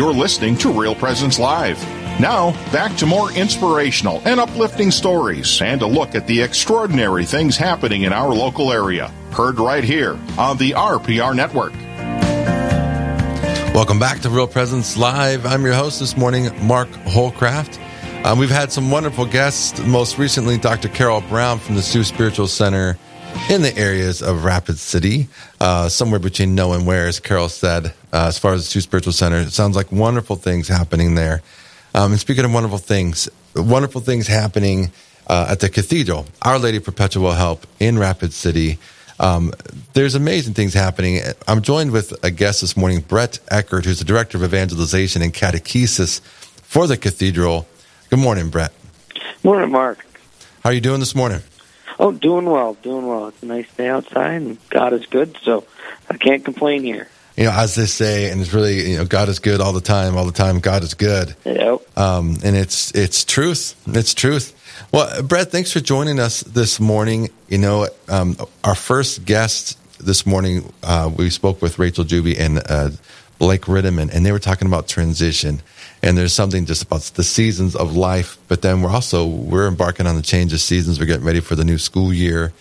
You're listening to Real Presence Live. Now, back to more inspirational and uplifting stories and a look at the extraordinary things happening in our local area. Heard right here on the RPR Network. Welcome back to Real Presence Live. I'm your host this morning, Mark Holcraft. Um, we've had some wonderful guests, most recently, Dr. Carol Brown from the Sioux Spiritual Center in the areas of Rapid City, uh, somewhere between no and where, as Carol said, uh, as far as the two Spiritual centers. It sounds like wonderful things happening there. Um, and speaking of wonderful things, wonderful things happening uh, at the cathedral, Our Lady Perpetual Help in Rapid City. Um, there's amazing things happening. I'm joined with a guest this morning, Brett Eckert, who's the Director of Evangelization and Catechesis for the cathedral. Good morning, Brett. Morning, Mark. How are you doing this morning? Oh, doing well, doing well. It's a nice day outside, and God is good, so I can't complain here. You know, as they say, and it's really, you know, God is good all the time, all the time. God is good. Yep. Um, and it's it's truth. It's truth. Well, Brett, thanks for joining us this morning. You know, um, our first guest this morning, uh, we spoke with Rachel Juby and uh, Blake Ritteman, and they were talking about transition. And there's something just about the seasons of life, but then we're also we're embarking on the change of seasons. We're getting ready for the new school year,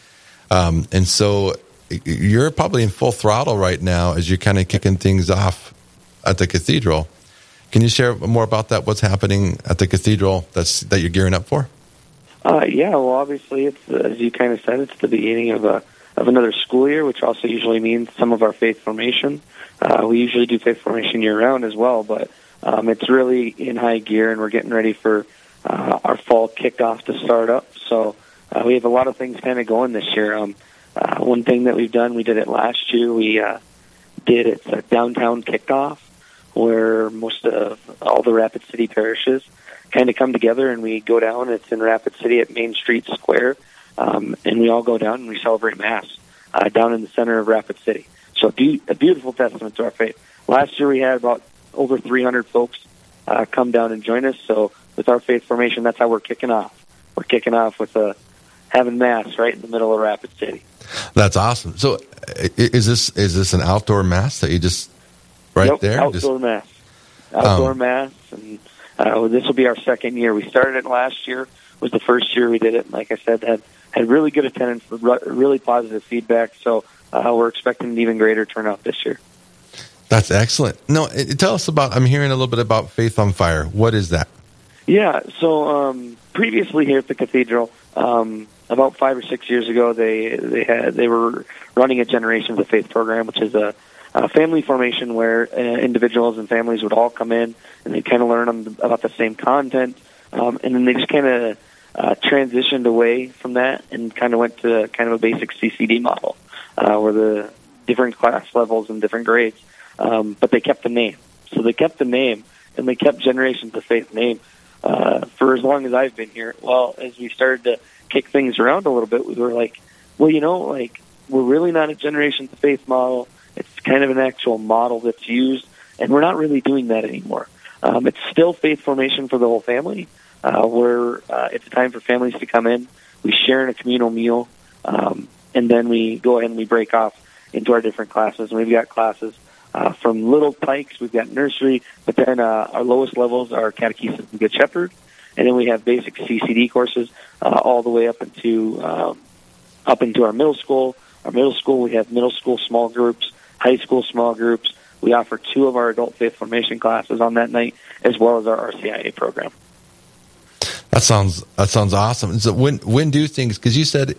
um, and so you're probably in full throttle right now as you're kind of kicking things off at the cathedral. Can you share more about that? What's happening at the cathedral that's that you're gearing up for? Uh, yeah, well, obviously, it's as you kind of said, it's the beginning of a of another school year, which also usually means some of our faith formation. Uh, we usually do faith formation year round as well, but um, it's really in high gear, and we're getting ready for uh, our fall kickoff to start up. So uh, we have a lot of things kind of going this year. Um, uh, one thing that we've done, we did it last year. We uh, did it's a downtown kickoff where most of all the Rapid City parishes kind of come together, and we go down. It's in Rapid City at Main Street Square, um, and we all go down and we celebrate Mass uh, down in the center of Rapid City. So a, be- a beautiful testament to our faith. Last year we had about over 300 folks uh, come down and join us. So with our faith formation, that's how we're kicking off. We're kicking off with a having mass right in the middle of Rapid City. That's awesome. So is this is this an outdoor mass that you just right yep, there? Outdoor just, mass. Outdoor um, mass, and uh, this will be our second year. We started it last year. Was the first year we did it. And like I said, had had really good attendance, really positive feedback. So uh, we're expecting an even greater turnout this year. That's excellent. No, tell us about. I'm hearing a little bit about Faith on Fire. What is that? Yeah. So um, previously here at the cathedral, um, about five or six years ago, they they had they were running a Generations of Faith program, which is a, a family formation where uh, individuals and families would all come in and they kind of learn about the same content, um, and then they just kind of uh, transitioned away from that and kind of went to kind of a basic CCD model, uh, where the different class levels and different grades um, but they kept the name. So they kept the name, and they kept Generations of Faith name uh, for as long as I've been here. Well, as we started to kick things around a little bit, we were like, well, you know, like we're really not a Generations of Faith model. It's kind of an actual model that's used, and we're not really doing that anymore. Um, it's still faith formation for the whole family, uh, where uh, it's a time for families to come in. We share in a communal meal, um, and then we go ahead and we break off into our different classes. And we've got classes uh, from little pikes, we've got nursery, but then uh, our lowest levels are catechesis and good shepherd, and then we have basic CCD courses uh, all the way up into um, up into our middle school. Our middle school, we have middle school small groups, high school small groups. We offer two of our adult faith formation classes on that night, as well as our RCIA program. That sounds that sounds awesome. So when when do things? Because you said,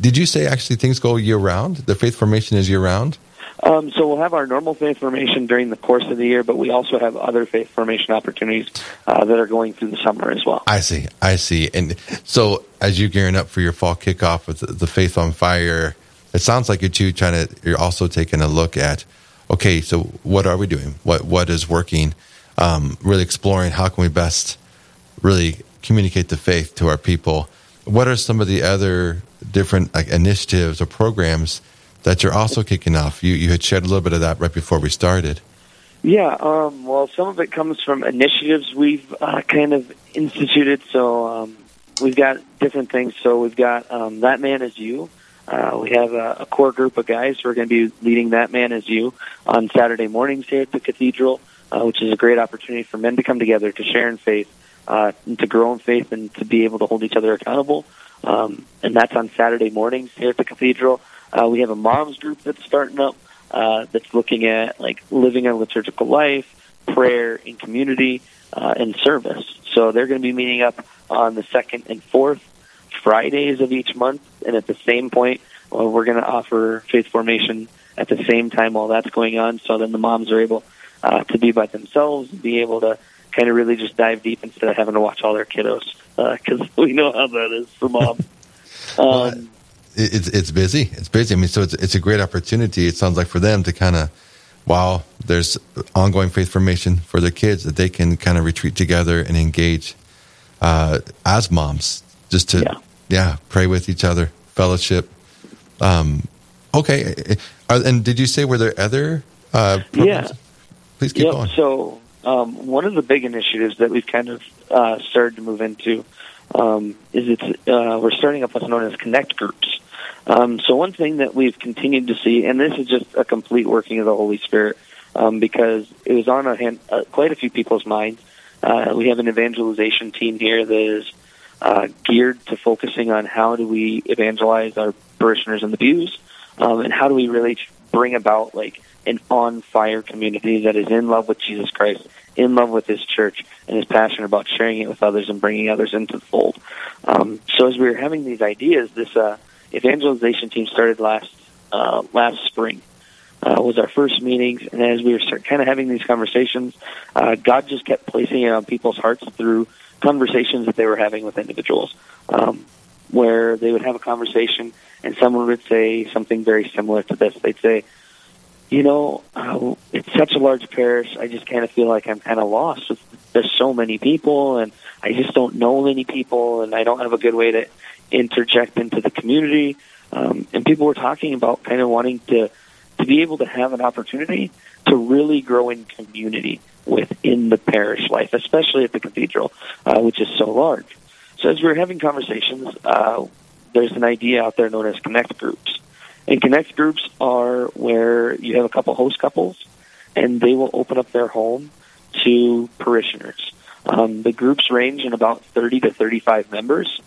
did you say actually things go year round? The faith formation is year round. Um, so we'll have our normal faith formation during the course of the year, but we also have other faith formation opportunities uh, that are going through the summer as well. I see, I see. And so as you're gearing up for your fall kickoff with the Faith on Fire, it sounds like you're too trying to. You're also taking a look at, okay, so what are we doing? What what is working? Um, really exploring how can we best really communicate the faith to our people. What are some of the other different like, initiatives or programs? That you're also kicking off. You you had shared a little bit of that right before we started. Yeah, um, well, some of it comes from initiatives we've uh, kind of instituted. So um, we've got different things. So we've got um, that man is you. Uh, we have a, a core group of guys who are going to be leading that man is you on Saturday mornings here at the cathedral. uh, which is a great opportunity for men to come together to share in faith, uh, and to grow in faith, and to be able to hold each other accountable. Um, and that's on Saturday mornings here at the cathedral. Uh, we have a moms group that's starting up uh, that's looking at like living a liturgical life, prayer in community, uh, and service. So they're going to be meeting up on the second and fourth Fridays of each month, and at the same point, well, we're going to offer faith formation at the same time while that's going on. So then the moms are able uh, to be by themselves, be able to kind of really just dive deep instead of having to watch all their kiddos because uh, we know how that is for moms. Um, it's it's busy. It's busy. I mean, so it's it's a great opportunity. It sounds like for them to kind of, while there's ongoing faith formation for their kids, that they can kind of retreat together and engage uh, as moms, just to yeah. yeah. pray with each other, fellowship. Um, okay, uh, and did you say were there other? Uh, yeah, please keep yep. going. So um, one of the big initiatives that we've kind of uh, started to move into um, is it's uh, we're starting up what's known as connect groups. Um, so one thing that we've continued to see, and this is just a complete working of the Holy Spirit, um, because it was on a hand, uh, quite a few people's minds. Uh, we have an evangelization team here that is uh, geared to focusing on how do we evangelize our parishioners in the pews, um, and how do we really bring about like an on fire community that is in love with Jesus Christ, in love with His church, and is passionate about sharing it with others and bringing others into the fold. Um, so as we were having these ideas, this uh, evangelization team started last uh, last spring. Uh, was our first meetings, and as we were kind of having these conversations, uh, God just kept placing it on people's hearts through conversations that they were having with individuals, um, where they would have a conversation, and someone would say something very similar to this. They'd say, you know, uh, it's such a large parish. I just kind of feel like I'm kind of lost. There's so many people, and I just don't know many people, and I don't have a good way to interject into the community. Um, and people were talking about kind of wanting to to be able to have an opportunity to really grow in community within the parish life, especially at the cathedral, uh, which is so large. So as we we're having conversations, uh, there's an idea out there known as connect groups. And connect groups are where you have a couple host couples, and they will open up their home to parishioners. Um, the groups range in about 30 to 35 members,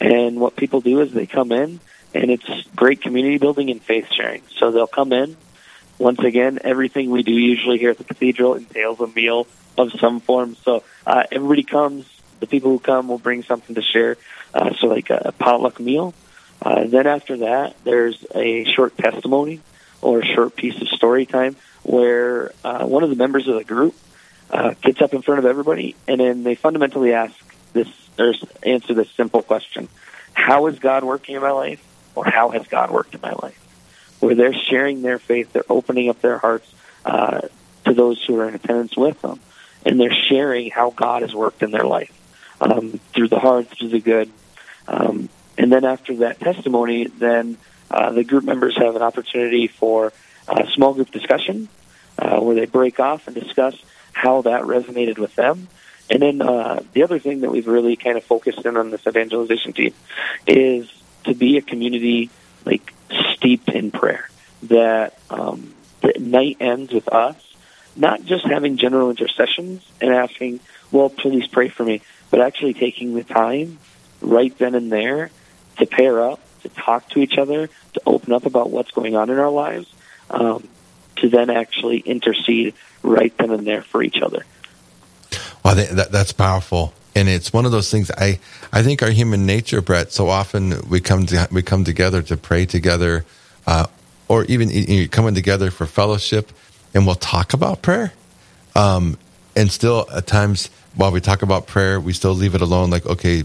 and what people do is they come in, and it's great community building and faith sharing. So they'll come in. Once again, everything we do usually here at the cathedral entails a meal of some form. So uh, everybody comes. The people who come will bring something to share. Uh, so like a potluck meal uh, then after that, there's a short testimony or a short piece of story time where uh, one of the members of the group uh, gets up in front of everybody and then they fundamentally ask this or answer this simple question: How is God working in my life, or how has God worked in my life? Where they're sharing their faith, they're opening up their hearts uh, to those who are in attendance with them, and they're sharing how God has worked in their life um, through the hard, through the good. Um, and then after that testimony, then uh, the group members have an opportunity for a small group discussion uh, where they break off and discuss how that resonated with them. And then uh, the other thing that we've really kind of focused in on this evangelization team is to be a community like steeped in prayer. That um, the night ends with us not just having general intercessions and asking, "Well, please pray for me," but actually taking the time right then and there to pair up, to talk to each other, to open up about what's going on in our lives, um, to then actually intercede right then and there for each other. Well, that, that's powerful, and it's one of those things. I I think our human nature, Brett. So often we come to, we come together to pray together, uh, or even coming together for fellowship, and we'll talk about prayer. Um, and still, at times, while we talk about prayer, we still leave it alone. Like, okay,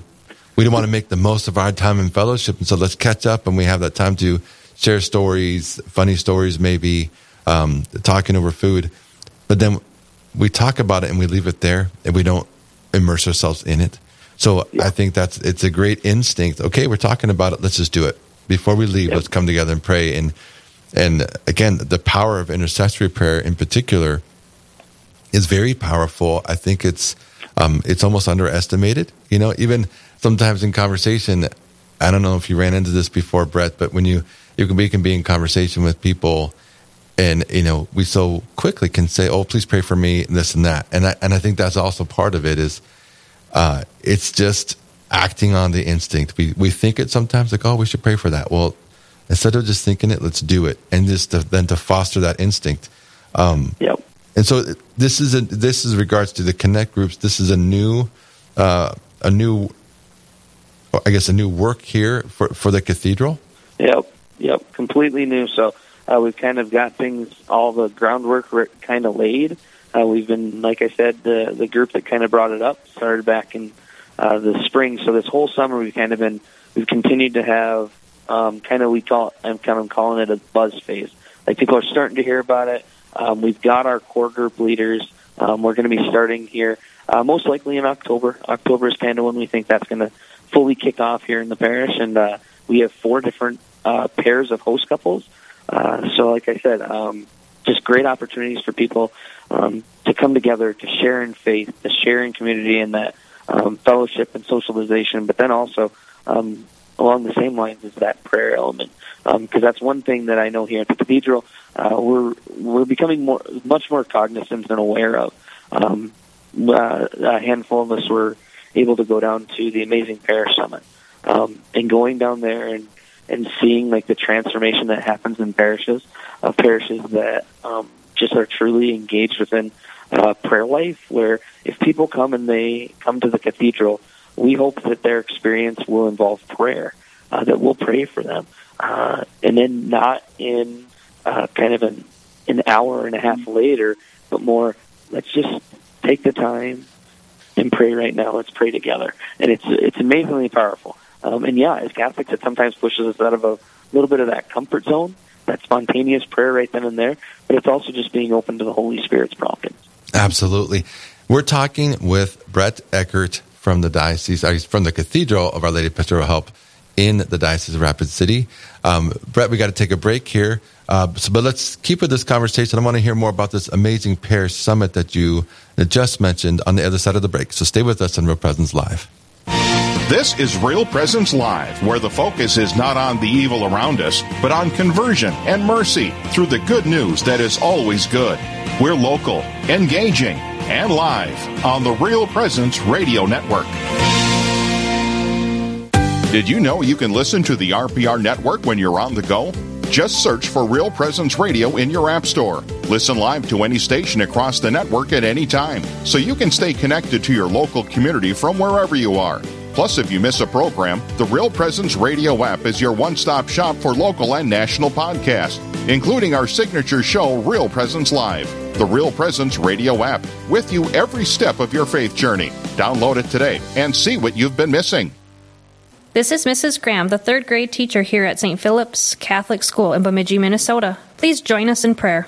we don't want to make the most of our time in fellowship. And so let's catch up and we have that time to share stories, funny stories, maybe um, talking over food. But then we talk about it and we leave it there and we don't immerse ourselves in it. So yeah. I think that's it's a great instinct. Okay, we're talking about it. Let's just do it before we leave. Yep. Let's come together and pray. And and again, the power of intercessory prayer in particular is very powerful. I think it's um, it's almost underestimated. You know, even sometimes in conversation, I don't know if you ran into this before, Brett, but when you you can be can be in conversation with people, and you know we so quickly can say, "Oh, please pray for me," and this and that, and I, and I think that's also part of it is uh, it's just acting on the instinct. We we think it sometimes like, "Oh, we should pray for that." Well, instead of just thinking it, let's do it, and just to, then to foster that instinct. Um, yep. And so this is a, this is regards to the connect groups. This is a new uh, a new I guess a new work here for for the cathedral. Yep. Yep. Completely new. So uh, we've kind of got things, all the groundwork kind of laid. Uh, we've been, like I said, the the group that kind of brought it up started back in uh, the spring. So this whole summer we've kind of been we've continued to have um, kind of we call I'm kind of calling it a buzz phase. Like people are starting to hear about it. Um, we've got our core group leaders. Um, we're going to be starting here uh, most likely in October. October is kind of when we think that's going to fully kick off here in the parish, and uh, we have four different uh, pairs of host couples uh, so, like I said, um, just great opportunities for people um, to come together, to share in faith, to share in community, and that um, fellowship and socialization. But then also, um, along the same lines, is that prayer element, because um, that's one thing that I know here at the cathedral uh, we're we're becoming more, much more cognizant and aware of. Um, uh, a handful of us were able to go down to the Amazing Parish Summit, um, and going down there and and seeing like the transformation that happens in parishes of parishes that um, just are truly engaged within uh, prayer life. Where if people come and they come to the cathedral, we hope that their experience will involve prayer. Uh, that we'll pray for them, uh, and then not in uh, kind of an an hour and a half later, but more. Let's just take the time and pray right now. Let's pray together, and it's it's amazingly powerful. Um, and yeah, as Catholics, it sometimes pushes us out of a little bit of that comfort zone, that spontaneous prayer right then and there. But it's also just being open to the Holy Spirit's promptings. Absolutely. We're talking with Brett Eckert from the diocese, uh, from the Cathedral of Our Lady of Pastoral Help in the Diocese of Rapid City. Um, Brett, we got to take a break here. Uh, so, but let's keep with this conversation. I want to hear more about this amazing parish summit that you just mentioned on the other side of the break. So stay with us on Real Presence Live. This is Real Presence Live, where the focus is not on the evil around us, but on conversion and mercy through the good news that is always good. We're local, engaging, and live on the Real Presence Radio Network. Did you know you can listen to the RPR network when you're on the go? Just search for Real Presence Radio in your App Store. Listen live to any station across the network at any time, so you can stay connected to your local community from wherever you are. Plus, if you miss a program, the Real Presence Radio app is your one stop shop for local and national podcasts, including our signature show, Real Presence Live. The Real Presence Radio app, with you every step of your faith journey. Download it today and see what you've been missing. This is Mrs. Graham, the third grade teacher here at St. Philip's Catholic School in Bemidji, Minnesota. Please join us in prayer.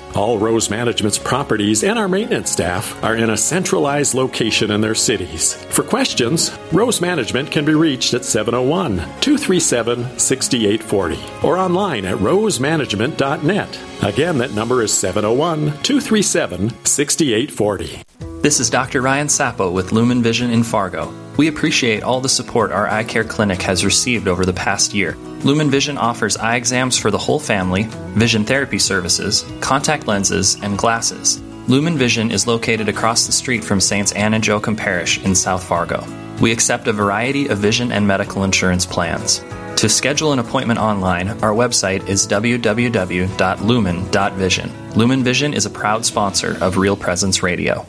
All Rose Management's properties and our maintenance staff are in a centralized location in their cities. For questions, Rose Management can be reached at 701 237 6840 or online at rosemanagement.net. Again, that number is 701 237 6840. This is Dr. Ryan Sappo with Lumen Vision in Fargo. We appreciate all the support our eye care clinic has received over the past year. Lumen Vision offers eye exams for the whole family, vision therapy services, contact lenses, and glasses. Lumen Vision is located across the street from Saints Anne and Joachim Parish in South Fargo. We accept a variety of vision and medical insurance plans. To schedule an appointment online, our website is www.lumen.vision. Lumen Vision is a proud sponsor of Real Presence Radio.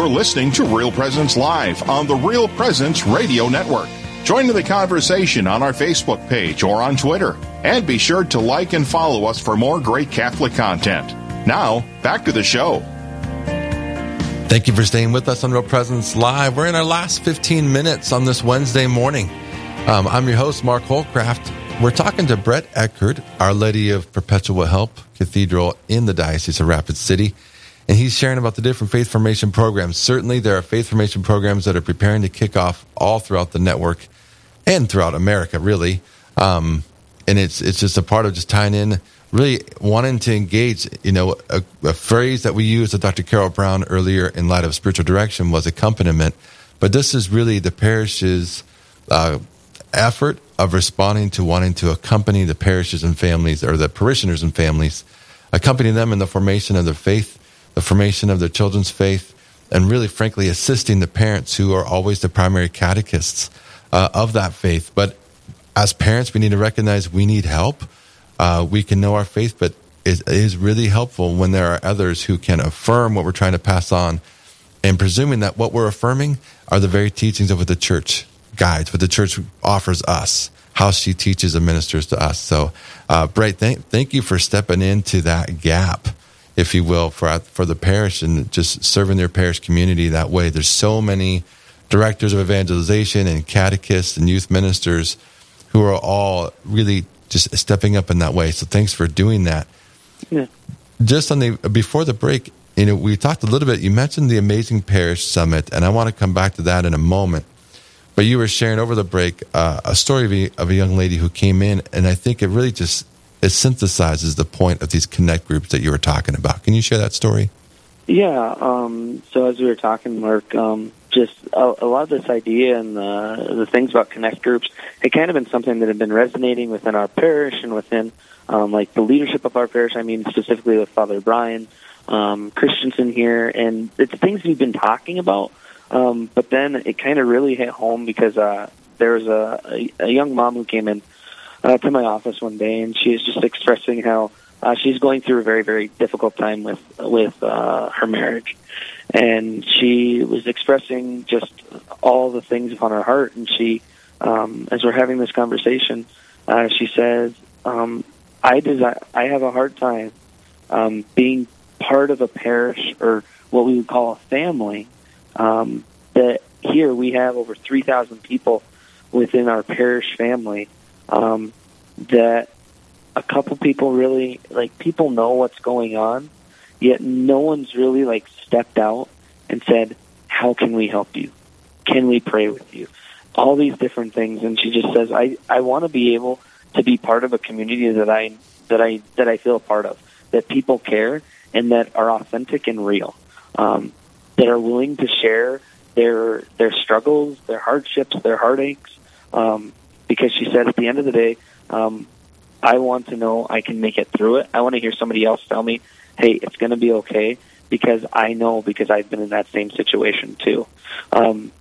You're listening to Real Presence Live on the Real Presence Radio Network. Join in the conversation on our Facebook page or on Twitter. And be sure to like and follow us for more great Catholic content. Now, back to the show. Thank you for staying with us on Real Presence Live. We're in our last 15 minutes on this Wednesday morning. Um, I'm your host, Mark Holcraft. We're talking to Brett Eckert, Our Lady of Perpetual Help Cathedral in the Diocese of Rapid City. And he's sharing about the different faith formation programs. Certainly, there are faith formation programs that are preparing to kick off all throughout the network and throughout America, really. Um, and it's it's just a part of just tying in really wanting to engage, you know, a, a, phrase that we used with Dr. Carol Brown earlier in light of spiritual direction was accompaniment. But this is really the parish's uh, effort of responding to wanting to accompany the parishes and families or the parishioners and families, accompany them in the formation of their faith, the formation of their children's faith, and really, frankly, assisting the parents who are always the primary catechists uh, of that faith. But as parents, we need to recognize we need help uh, we can know our faith, but it is really helpful when there are others who can affirm what we're trying to pass on and presuming that what we're affirming are the very teachings of what the church guides, what the church offers us, how she teaches and ministers to us. So, uh, Brett, thank, thank you for stepping into that gap, if you will, for, for the parish and just serving their parish community that way. There's so many directors of evangelization and catechists and youth ministers who are all really just stepping up in that way. So thanks for doing that. Yeah. Just on the before the break, you know, we talked a little bit. You mentioned the Amazing Parish Summit, and I want to come back to that in a moment. But you were sharing over the break uh, a story of a, of a young lady who came in, and I think it really just it synthesizes the point of these connect groups that you were talking about. Can you share that story? Yeah. Um, so as we were talking, Mark, um, just a, a, lot of this idea and the, the things about connect groups, it kind of been something that had been resonating within our parish and within um, like the leadership of our parish. I mean, specifically with Father Brian um, Christensen here, and it's things we've been talking about. Um, but then it kind of really hit home because uh, there was a, a, a young mom who came in uh, to my office one day, and she was just expressing how uh, she's going through a very, very difficult time with with uh, her marriage and she was expressing just all the things upon her heart. And she, um, as we're having this conversation, uh, she says, um, "I desire. I have a hard time um, being part of a parish or what we would call a family. Um, that here we have over three thousand people within our parish family. Um, that a couple people really like people know what's going on." Yet no one's really like stepped out and said, "How can we help you? Can we pray with you?" All these different things, and she just says, "I I want to be able to be part of a community that I that I that I feel a part of, that people care and that are authentic and real, um, that are willing to share their their struggles, their hardships, their heartaches." Um, because she said, at the end of the day, um, I want to know I can make it through it. I want to hear somebody else tell me hey, it's going to be okay because I know because I've been in that same situation too. Um,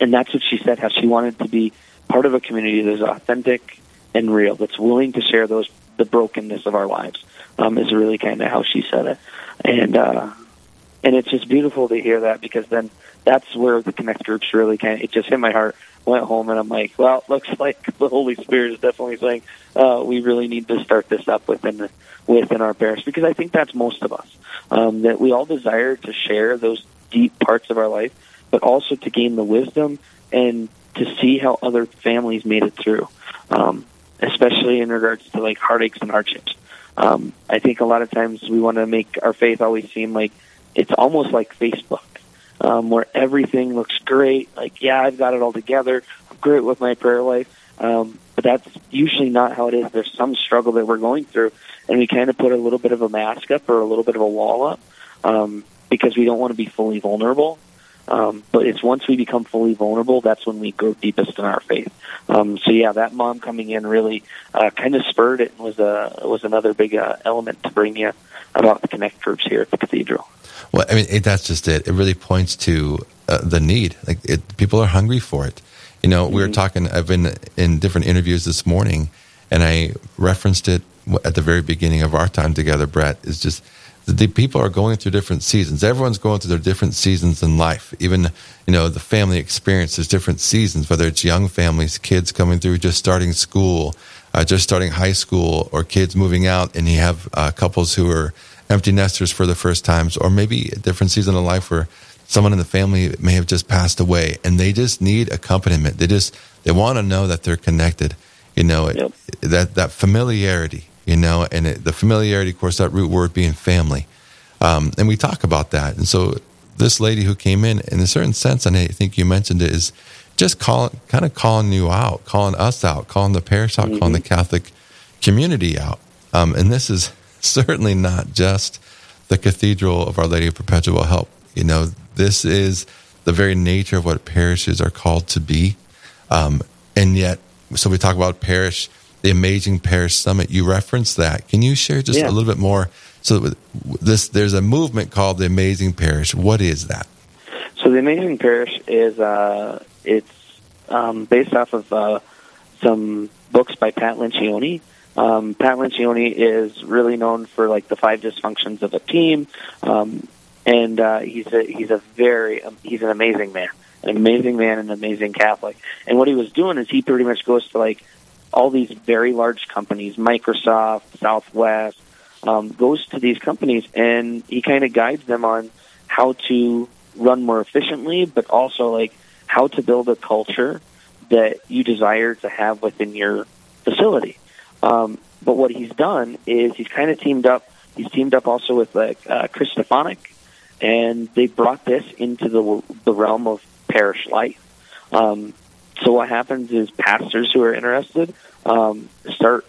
and that's what she said, how she wanted to be part of a community that's authentic and real, that's willing to share those the brokenness of our lives. Um, is really kind of how she said it, and uh, and it's just beautiful to hear that because then that's where the connect groups really kind of it just hit my heart. Went home and I'm like, well, it looks like the Holy Spirit is definitely saying uh, we really need to start this up within within our parish because I think that's most of us. Um, that we all desire to share those deep parts of our life, but also to gain the wisdom and to see how other families made it through, um, especially in regards to like heartaches and hardships. Um, I think a lot of times we want to make our faith always seem like it's almost like Facebook, um, where everything looks great. Like, yeah, I've got it all together. I'm great with my prayer life. Um, but that's usually not how it is. There's some struggle that we're going through, and we kind of put a little bit of a mask up or a little bit of a wall up um, because we don't want to be fully vulnerable. Um, but it's once we become fully vulnerable, that's when we go deepest in our faith. Um, so yeah, that mom coming in really uh, kind of spurred it and was a was another big uh, element to bring you about the connect groups here at the cathedral. Well, I mean, it, that's just it. It really points to uh, the need. Like it, people are hungry for it. You know, mm-hmm. we were mm-hmm. talking. I've been in different interviews this morning, and I referenced it at the very beginning of our time together. Brett is just the people are going through different seasons. Everyone's going through their different seasons in life. Even you know the family experience. experiences different seasons. Whether it's young families, kids coming through, just starting school, uh, just starting high school, or kids moving out, and you have uh, couples who are empty nesters for the first times, or maybe a different season of life where someone in the family may have just passed away and they just need accompaniment. They just, they want to know that they're connected, you know, Yep. that, that familiarity, you know, and it, the familiarity, of course, that root word being family. Um, and we talk about that. And so this lady who came in, in a certain sense, and I think you mentioned it, is just calling, kind of calling you out, calling us out, calling the parish out, calling the Catholic community out. Um, and this is certainly not just the Cathedral of Our Lady of Perpetual Help. You know, this is the very nature of what parishes are called to be. Um, and yet, so we talk about parish, the amazing parish summit. You referenced that. Can you share just Yeah. a little bit more? So this, there's a movement called the Amazing Parish. What is that? So the Amazing Parish is uh, it's um, based off of uh, some books by Pat Lencioni. Um, Pat Lencioni is really known for like the five dysfunctions of a team, um, and uh, he's a he's a very um, he's an amazing man, an amazing man, an amazing Catholic. And what he was doing is he pretty much goes to like all these very large companies, Microsoft, Southwest, um, goes to these companies and he kind of guides them on how to run more efficiently, but also like how to build a culture that you desire to have within your facility. Um, but what he's done is he's kind of teamed up. He's teamed up also with like uh, Chris Stefanick, and they brought this into the the realm of parish life. Um, so what happens is pastors who are interested um, start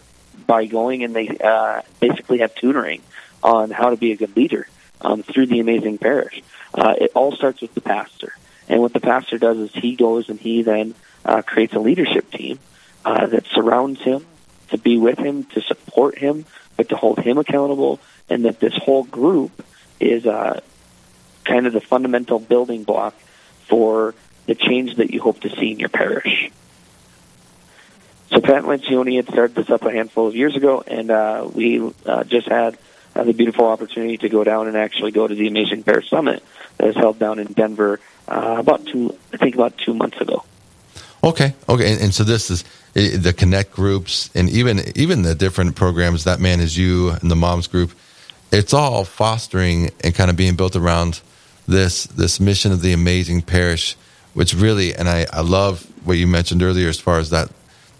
by going and they uh, basically have tutoring on how to be a good leader um, through the amazing parish. Uh, it all starts with the pastor, and what the pastor does is he goes and he then uh, creates a leadership team uh, that surrounds him to be with him, to support him, but to hold him accountable, and that this whole group is uh, kind of the fundamental building block for the change that you hope to see in your parish. So Pat Lencioni had started this up a handful of years ago, and uh, we uh, just had uh, the beautiful opportunity to go down and actually go to the Amazing Parish Summit that is held down in Denver uh, about two, I think about two months ago. Okay, okay, and, and so this is the connect groups, and even even the different programs. That man is you, and the moms group. It's all fostering and kind of being built around this this mission of the amazing parish, which really, and I I love what you mentioned earlier as far as that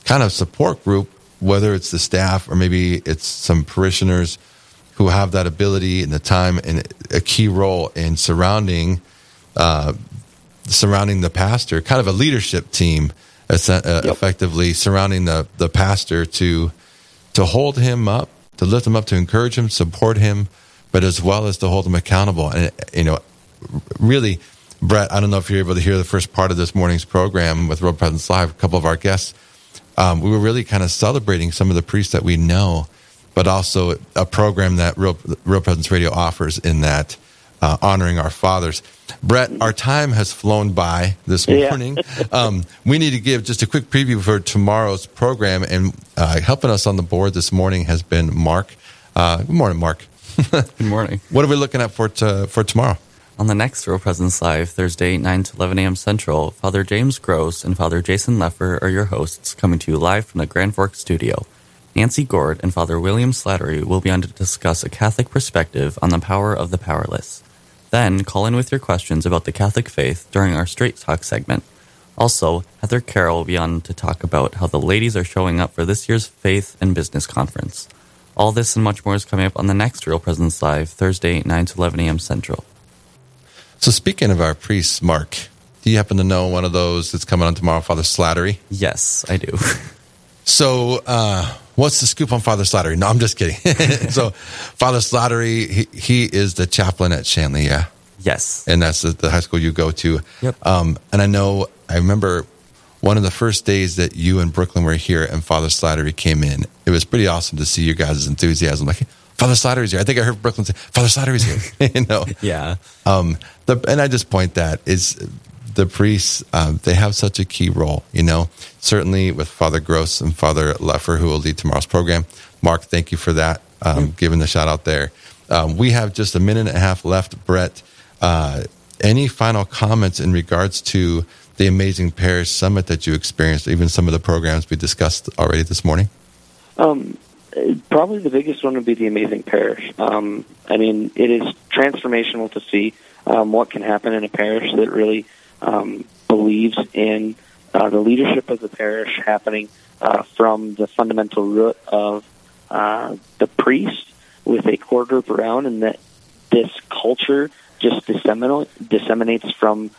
kind of support group, whether it's the staff or maybe it's some parishioners who have that ability and the time and a key role in surrounding uh, surrounding the pastor, kind of a leadership team, uh, effectively surrounding the, the pastor to to hold him up, to lift him up, to encourage him, support him, but as well as to hold him accountable. And you know, really, Brett, I don't know if you're able to hear the first part of this morning's program with Real Presence Live. A couple of our guests, um, we were really kind of celebrating some of the priests that we know, but also a program that Real, Real Presence Radio offers in that uh, honoring our fathers. Brett, our time has flown by this Yeah. morning. um, we need to give just a quick preview for tomorrow's program, and uh, helping us on the board this morning has been Mark. Uh, good morning, Mark. Good morning. What are we looking at for t- for tomorrow? On the next Real Presence Live, Thursday, 9 to 11 a.m. Central, Father James Gross and Father Jason Lefor are your hosts, coming to you live from the Grand Forks studio. Nancy Gord and Father William Slattery will be on to discuss a Catholic perspective on the power of the powerless. Then, call in with your questions about the Catholic faith during our Straight Talk segment. Also, Heather Carroll will be on to talk about how the ladies are showing up for this year's Faith and Business Conference. All this and much more is coming up on the next Real Presence Live, Thursday, 9 to 11 a.m. Central. So, speaking of our priests, Mark, do you happen to know one of those that's coming on tomorrow, Father Slattery? Yes, I do. So, uh, what's the scoop on Father Slattery? No, I'm just kidding. so, Father Slattery, he, he is the chaplain at Shanley, yeah, yes. and that's the, the high school you go to. Yep. Um, and I know, I remember one of the first days that you and Brooklyn were here, and Father Slattery came in. It was pretty awesome to see your guys' enthusiasm. Like, Father Slattery's here. I think I heard Brooklyn say, Father Slattery's here. you know, Yeah. um, the, and I just point that is the priests, um, they have such a key role, you know, certainly with Father Gross and Father Lefor, who will lead tomorrow's program. Mark, thank you for that, um, giving the shout out there. Um, we have just a minute and a half left. Brett, uh, any final comments in regards to the amazing parish summit that you experienced, even some of the programs we discussed already this morning? Um, probably the biggest one would be the Amazing Parish. Um, I mean, it is transformational to see um, what can happen in a parish that really um, believes in uh, the leadership of the parish happening uh, from the fundamental root of uh, the priest with a core group around, and that this culture just disseminate, disseminates from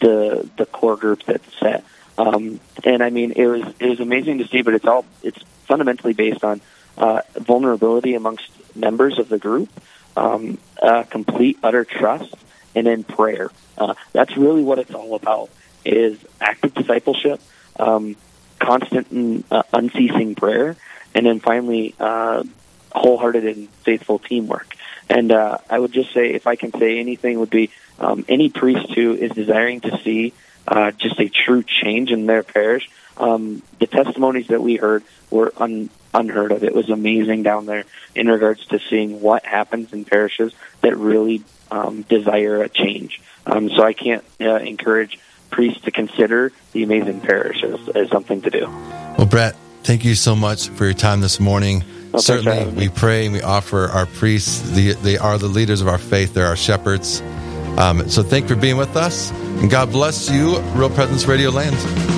the the core group that's set. Um, and I mean, it was it was amazing to see, but it's all it's fundamentally based on uh, vulnerability amongst members of the group, um, uh, complete utter trust, and then prayer. Uh, that's really what it's all about: is active discipleship, um, constant and uh, unceasing prayer, and then finally uh, wholehearted and faithful teamwork. And uh, I would just say, if I can say anything, would be um, any priest who is desiring to see uh, just a true change in their parish. Um, the testimonies that we heard were un- unheard of. It was amazing down there in regards to seeing what happens in parishes that really um, desire a change. Um, so I can't uh, encourage priests to consider the amazing parish as, as something to do. Well, Brett, thank you so much for your time this morning. Well, Certainly, we pray and we offer our priests. The, they are the leaders of our faith. They're our shepherds. Um, so thank you for being with us. And God bless you, Real Presence Radio Land.